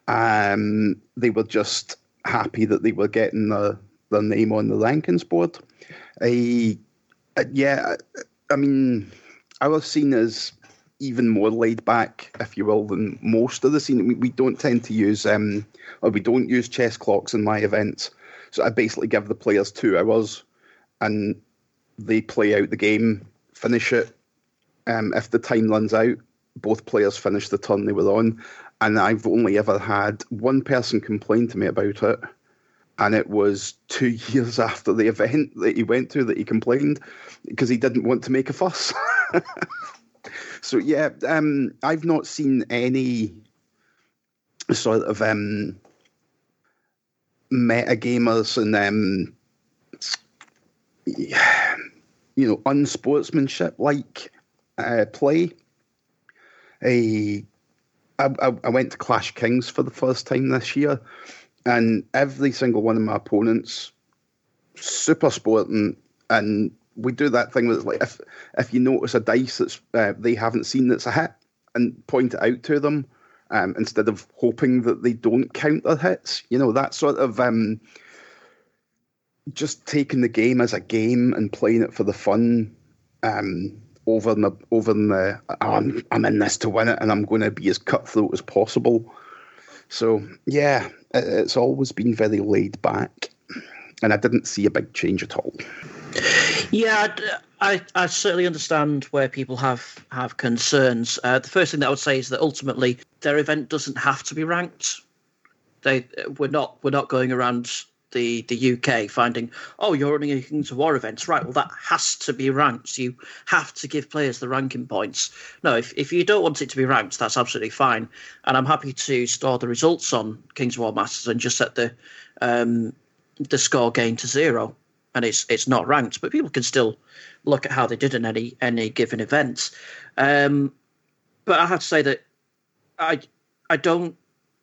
Um, they were just happy that they were getting the, their name on the rankings board. I, uh, yeah, I mean, I was seen as even more laid back, if you will, than most of the scene. We, we don't tend to use, um, or we don't use chess clocks in my events. So I basically give the players two hours, and they play out the game, finish it. Um, if the time runs out, both players finish the turn they were on, and I've only ever had one person complain to me about it, and it was two <laughs> years after the event that he went to that he complained because he didn't want to make a fuss. <laughs> so yeah, um, I've not seen any sort of um, meta gamers and um, you know unsportsmanship like uh, play. A I, I, I went to Clash Kings for the first time this year, and every single one of my opponents, super sporting, and we do that thing that's like if if you notice a dice that's uh, they haven't seen that's a hit, and point it out to them, um, instead of hoping that they don't count their hits. You know that sort of um, just taking the game as a game and playing it for the fun. Um, over the over in the oh, I'm I'm in this to win it and I'm going to be as cutthroat as possible. So yeah, it, it's always been very laid back, and I didn't see a big change at all. Yeah, I, I certainly understand where people have have concerns. Uh, the first thing that I would say is that ultimately their event doesn't have to be ranked. They we're not we're not going around the the UK finding, oh, you're running a Kings of War event, right? Well, that has to be ranked. You have to give players the ranking points. No, if if you don't want it to be ranked, that's absolutely fine. And I'm happy to store the results on Kings of War Masters and just set the um, the score gain to zero, and it's it's not ranked, but people can still look at how they did in any any given event. Um, but I have to say that I I don't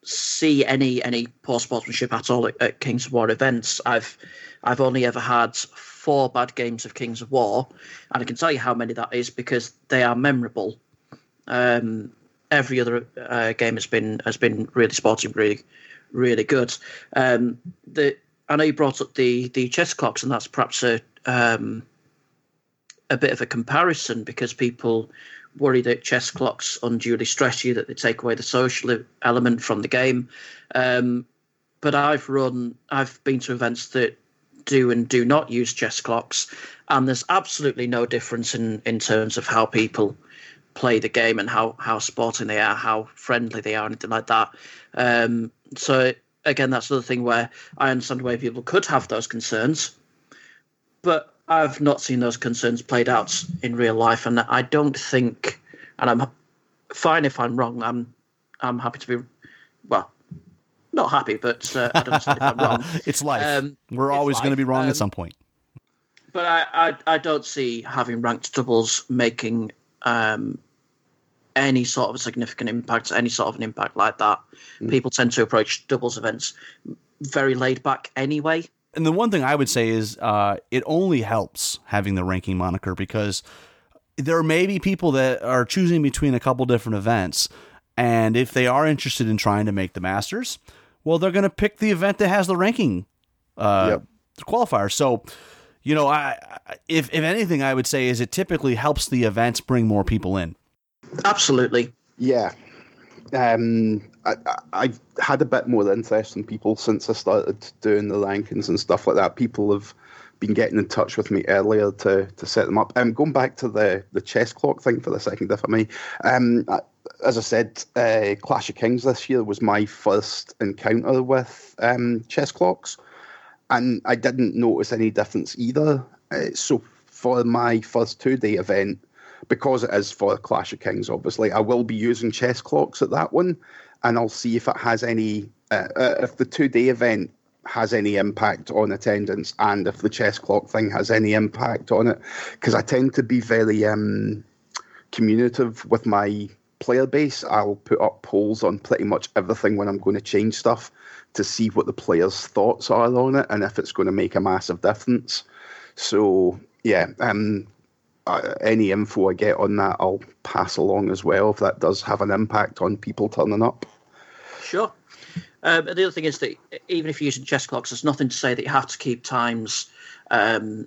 see any any poor sportsmanship at all at, at, Kings of War events. I've I've only ever had four bad games of Kings of War, and I can tell you how many that is because they are memorable. Um, every other uh, game has been has been really sporting, really really good. Um, the I know you brought up the the chess clocks, and that's perhaps a um, a bit of a comparison because people worry that chess clocks unduly stress you, that they take away the social element from the game. Um, but I've run, I've been to events that do and do not use chess clocks, and there's absolutely no difference in in terms of how people play the game and how how sporting they are, how friendly they are, anything like that. Um, so again, that's another thing where I understand why people could have those concerns, but I've not seen those concerns played out in real life, and I don't think, and I'm fine if I'm wrong. I'm I'm happy to be, well, not happy, but uh, I don't understand if I'm wrong. <laughs> it's life. Um, We're it's always going to be wrong Um, at some point. But I, I, I don't see having ranked doubles making um, any sort of a significant impact, any sort of an impact like that. People tend to approach doubles events very laid back anyway. And the one thing I would say is uh, it only helps having the ranking moniker because there may be people that are choosing between a couple different events. And if they are interested in trying to make the Masters, well, they're going to pick the event that has the ranking uh, Yep. qualifier. So, you know, I, I- if, if anything, I would say is it typically helps the events bring more people in. Absolutely. Yeah. Um, I, I've had a bit more interest in people since I started doing the rankings and stuff like that. People have been getting in touch with me earlier to, to set them up. Um, going back to the, the chess clock thing for the second, if I may. Um, as I said, uh, Clash of Kings this year was my first encounter with um, chess clocks, and I didn't notice any difference either. Uh, so for my first two day event, because it is for Clash of Kings, obviously, I will be using chess clocks at that one, and I'll see if it has any, uh, uh, if the two day event has any impact on attendance, and if the chess clock thing has any impact on it, because I tend to be very um, communicative with my player base. I'll put up polls on pretty much everything when I'm going to change stuff to see what the players' thoughts are on it and if it's going to make a massive difference. So yeah, um, uh, any info I get on that, I'll pass along as well if that does have an impact on people turning up. Sure. Um, the other thing is that even if you're using chess clocks, there's nothing to say that you have to keep times. Um,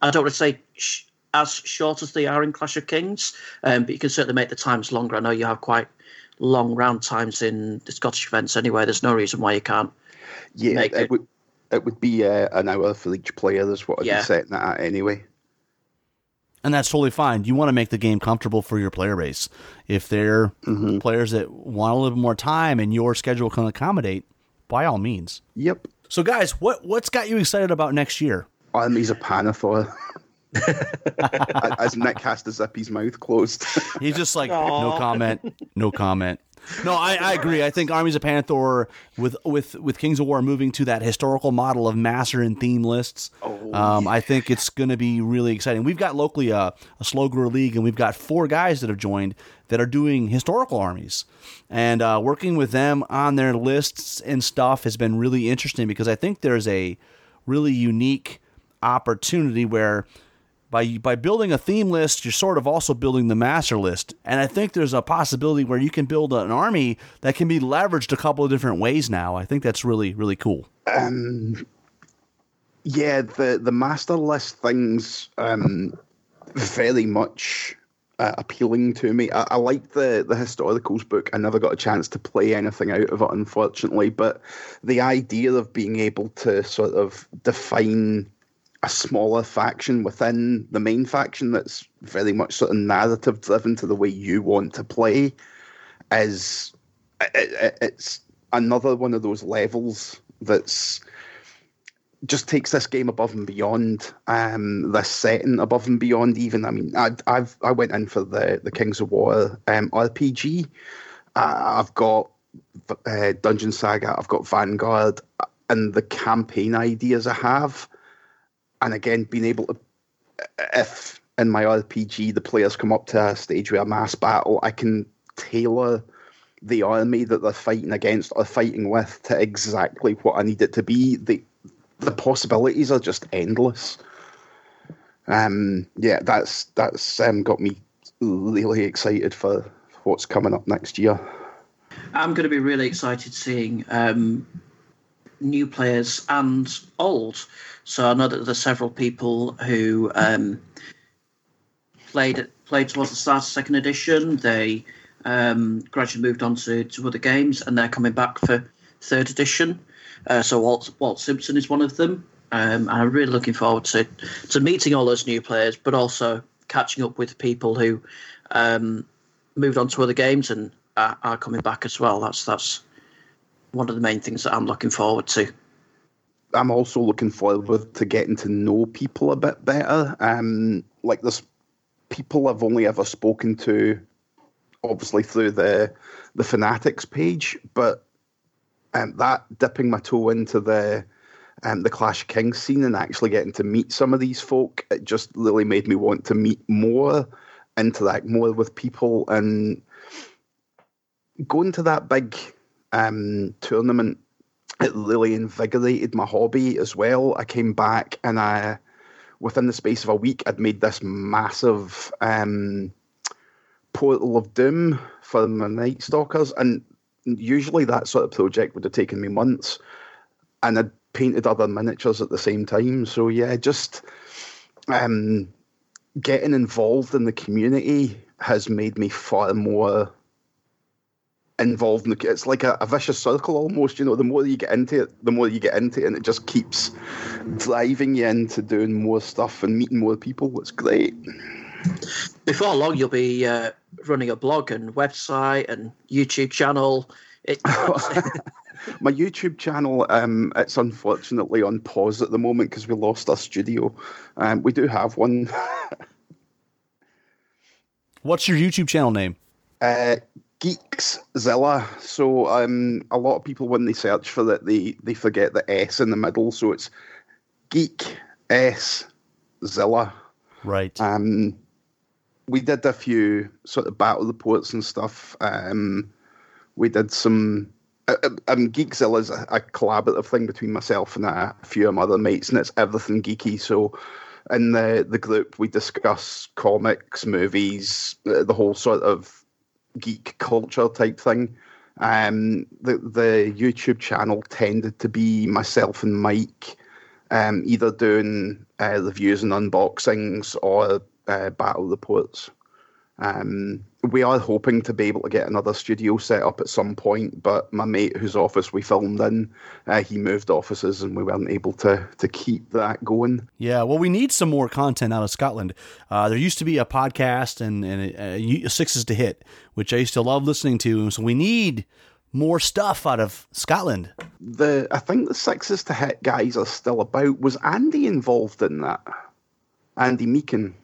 I don't want to say sh- as short as they are in Clash of Kings, um, but you can certainly make the times longer. I know you have quite long round times in the Scottish events anyway. There's no reason why you can't. Yeah, it, it- would it would be uh, an hour for each player. Is what I'd Yeah. be setting that at anyway. And that's totally fine. You want to make the game comfortable for your player base. If they're mm-hmm. players that want a little bit more time and your schedule can accommodate, by all means. Yep. So, guys, what what's got you excited about next year? Um, Armies of Pannithor. <laughs> As Nick has to zip his mouth closed. <laughs> He's just like, no comment, no comment. No, I, I agree. I think Armies of Pannithor with with with Kings of War moving to that historical model of master and theme lists. um, I think it's going to be really exciting. We've got locally a, a slow grower league, and we've got four guys that have joined that are doing historical armies, and uh, working with them on their lists and stuff has been really interesting because I think there's a really unique opportunity where by by building a theme list, you're sort of also building the master list. And I think there's a possibility where you can build an army that can be leveraged a couple of different ways now. I think that's really really cool. yeah, the the master list things um, very much uh, appealing to me. I, I like the the historicals book. I never got a chance to play anything out of it, unfortunately. But the idea of being able to sort of define a smaller faction within the main faction that's very much sort of narrative driven to the way you want to play is it, it, it's another one of those levels that's just takes this game above and beyond um, this setting above and beyond even i mean I, i've i went in for the the kings of war um, rpg uh, i've got uh, dungeon saga i've got vanguard and the campaign ideas i have and again being able to if in my rpg the players come up to a stage where a mass battle i can tailor the army that they're fighting against or fighting with to exactly what I need it to be. The the possibilities are just endless. Um, yeah, that's that's um, got me really excited for what's coming up next year. I'm going to be really excited seeing um, new players and old. So I know that there's several people who um, played played towards the start of second edition. They um, gradually moved on to, to other games, and they're coming back for third edition. Uh, so Walt Walt Simpson is one of them. Um, and I'm really looking forward to to meeting all those new players, but also catching up with people who um, moved on to other games and are, are coming back as well. That's that's one of the main things that I'm looking forward to. I'm also looking forward to getting to know people a bit better. Um, like there's people I've only ever spoken to, obviously through the the fanatics page, but um, that dipping my toe into the um, the Clash of Kings scene and actually getting to meet some of these folk, it just really made me want to meet more, interact more with people, and going to that big um, tournament. It really invigorated my hobby as well. I came back and I, within the space of a week, I'd made this massive um, Portal of Doom for my Night Stalkers, and usually that sort of project would have taken me months, and I'd painted other miniatures at the same time. So yeah, just um, getting involved in the community has made me far more involved in the, it's like a, a, vicious circle almost you know the more you get into it the more you get into it and it just keeps driving you into doing more stuff and meeting more people. It's great. Before long you'll be uh, running a blog and website and youtube channel. It, <laughs> my youtube channel um, it's unfortunately on pause at the moment because we lost our studio. Um, we do have one. <laughs> What's your youtube channel name? Uh, Geekszilla. So um, a lot of people when they search for that, they they forget the S in the middle. So it's Geek S Zilla. Right. Um, we did a few sort of battle reports and stuff. Um, we did some. Uh, uh um, Geekszilla is a, a, collaborative thing between myself and a, few of my other mates, and it's everything geeky. So in the the group, we discuss comics, movies, the, the whole sort of geek culture type thing. Um, the the YouTube channel tended to be myself and Mike, um, either doing uh, reviews and unboxings or uh, battle reports. Um, we are hoping to be able to get another studio set up at some point, but my mate whose office we filmed in, uh, he moved offices and we weren't able to to keep that going. Yeah, well, we need some more content out of Scotland. Uh, there used to be a podcast and, and uh, Sixes to Hit, which I used to love listening to, so we need more stuff out of Scotland. The I think the Sixes to Hit guys are still about. Was Andy involved in that? Andy Meakin.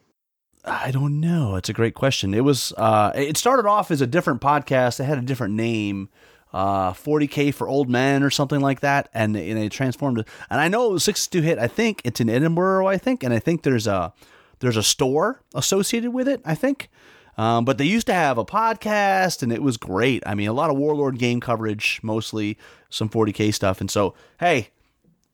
I don't know. It's a great question. It was. Uh, it started off as a different podcast. It had a different name, uh, 40k for old men or something like that, and, and they transformed it. And I know it was 62 hit. I think it's in Edinburgh. I think, and I think there's a there's a store associated with it. I think. Um, but they used to have a podcast, and it was great. I mean, a lot of Warlord game coverage, mostly some 40k stuff. And so, hey,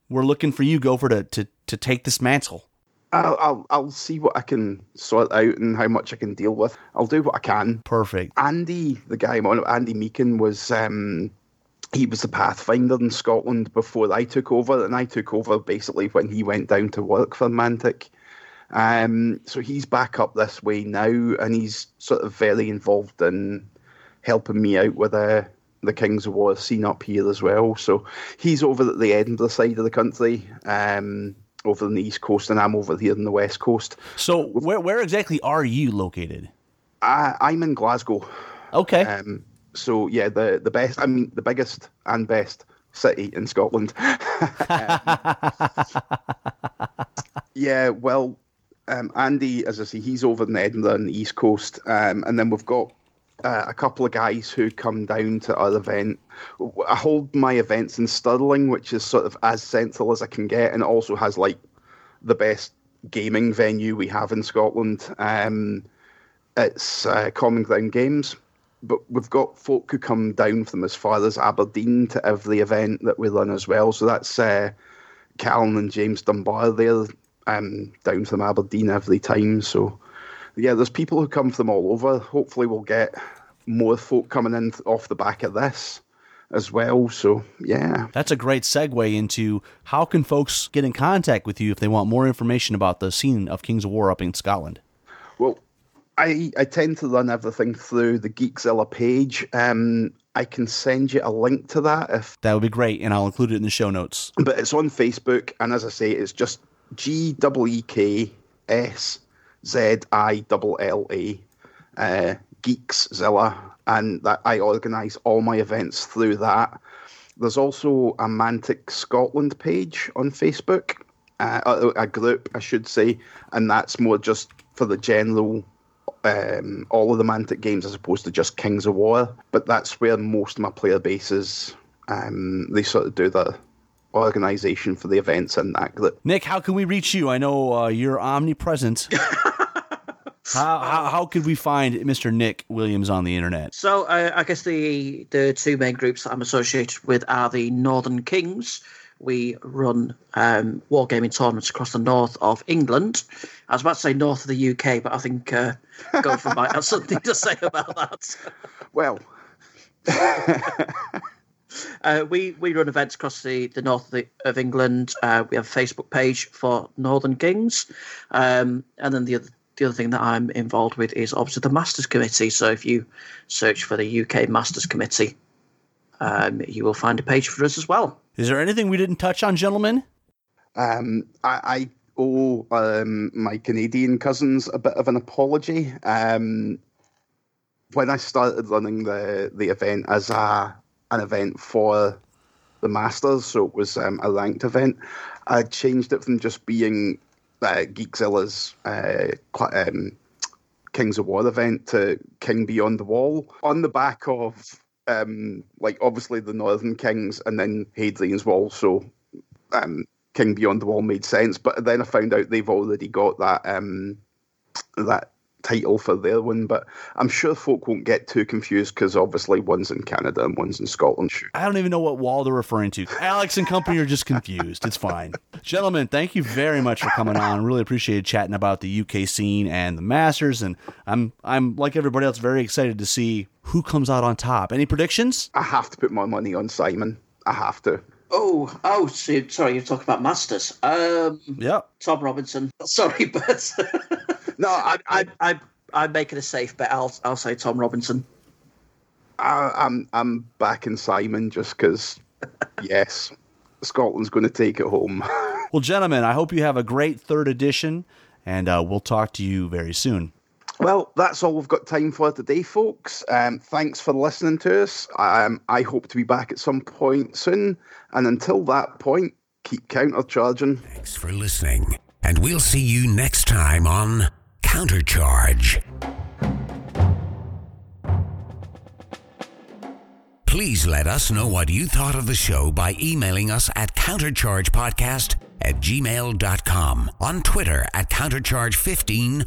we're looking for you, Gopher, to to to take this mantle. I'll, I'll, I'll see what I can sort out and how much I can deal with. I'll do what I can. Perfect. Andy, the guy I'm on, Andy Meakin was um, he was the Pathfinder in Scotland before I took over, and I took over basically when he went down to work for Mantic. Um, so he's back up this way now, and he's sort of very involved in helping me out with uh, the Kings of War scene up here as well. So he's over at the Edinburgh side of the country. Um, over on the east coast, and I'm over here on the west coast. So where where exactly are you located? I, I'm in Glasgow. Okay. Um, so yeah, the the best. I mean, the biggest and best city in Scotland. <laughs> um, yeah, well, um, Andy, as I say, he's over in Edinburgh on the east coast, um, and then we've got uh, a couple of guys who come down to our event. I hold my events in Stirling, which is sort of as central as I can get, and it also has like the best gaming venue we have in Scotland. Um, it's uh, Common Ground Games, but we've got folk who come down from as far as Aberdeen to every event that we run as well. So that's uh, Callan and James Dunbar. They're um, down from Aberdeen every time. So yeah, there's people who come from all over. Hopefully, we'll get more folk coming in off the back of this as well. So yeah, that's a great segue into how can folks get in contact with you if they want more information about the scene of Kings of War up in Scotland. Well, I I tend to run everything through the Geekszilla page. Um, I can send you a link to that if that would be great, and I'll include it in the show notes. But it's on Facebook, and as I say, it's just G W E K S Z I L L A, uh, Geekszilla, and that I organise all my events through that. There's also a Mantic Scotland page on Facebook, uh, a, a, group, I should say, and that's more just for the general, um, all of the Mantic games as opposed to just Kings of War. But that's where most of my player base is Um, they sort of do the organization for the events and that. that Nick, how can we reach you? I know uh, you're omnipresent. <laughs> how, how how could we find Mr. Nick Williams on the internet? So uh, I guess the the two main groups that I'm associated with are the Northern Kings. We run um, wargaming tournaments across the north of England. I was about to say north of the UK, but I think uh, Godfrey <laughs> might have something to say about that. well, <laughs> Uh, we we run events across the, the north of, the, of England. Uh, we have a Facebook page for Northern Kings, um, and then the other the other thing that I'm involved with is obviously the Masters Committee. So if you search for the UK Masters Committee, um, you will find a page for us as well. Is there anything we didn't touch on, gentlemen? um, I, I owe um, my Canadian cousins a bit of an apology. Um, when I started running the the event as a an event for the Masters, so it was um, a ranked event. I changed it from just being uh, Geekszilla's uh, um, Kings of War event to King Beyond the Wall on the back of um, like obviously the Northern Kings and then Hadrian's Wall. So um, King Beyond the Wall made sense, but then I found out they've already got that um, that title for their one. But I'm sure folk won't get too confused because obviously one's in Canada and one's in Scotland. I don't even know what wall they're referring to. Alex and company are just confused. It's fine. Gentlemen, thank you very much for coming on. Really appreciated chatting about the UK scene and the Masters. And I'm I'm like everybody else very excited to see who comes out on top. Any predictions? I have to put my money on Simon. I have to. Oh, oh, sorry, you're talking about Masters. Um, yeah. Tom Robinson. <laughs> Sorry, but <laughs> No, I, I, I, I'm making a safe bet. I'll, I'll say Tom Robinson. I, I'm I'm backing Simon just because. <laughs> yes, Scotland's going to take it home. <laughs> Well, gentlemen, I hope you have a great third edition, and uh, we'll talk to you very soon. Well, that's all we've got time for today, folks. Um, thanks for listening to us. Um, I hope to be back at some point soon. And until that point, keep countercharging. Thanks for listening, and we'll see you next time on Countercharge. Please let us know what you thought of the show by emailing us at counterchargepodcast at gmail.com, on Twitter at countercharge15.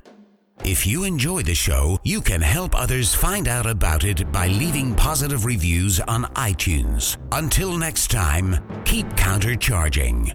If you enjoy the show, you can help others find out about it by leaving positive reviews on iTunes. Until next time, keep countercharging.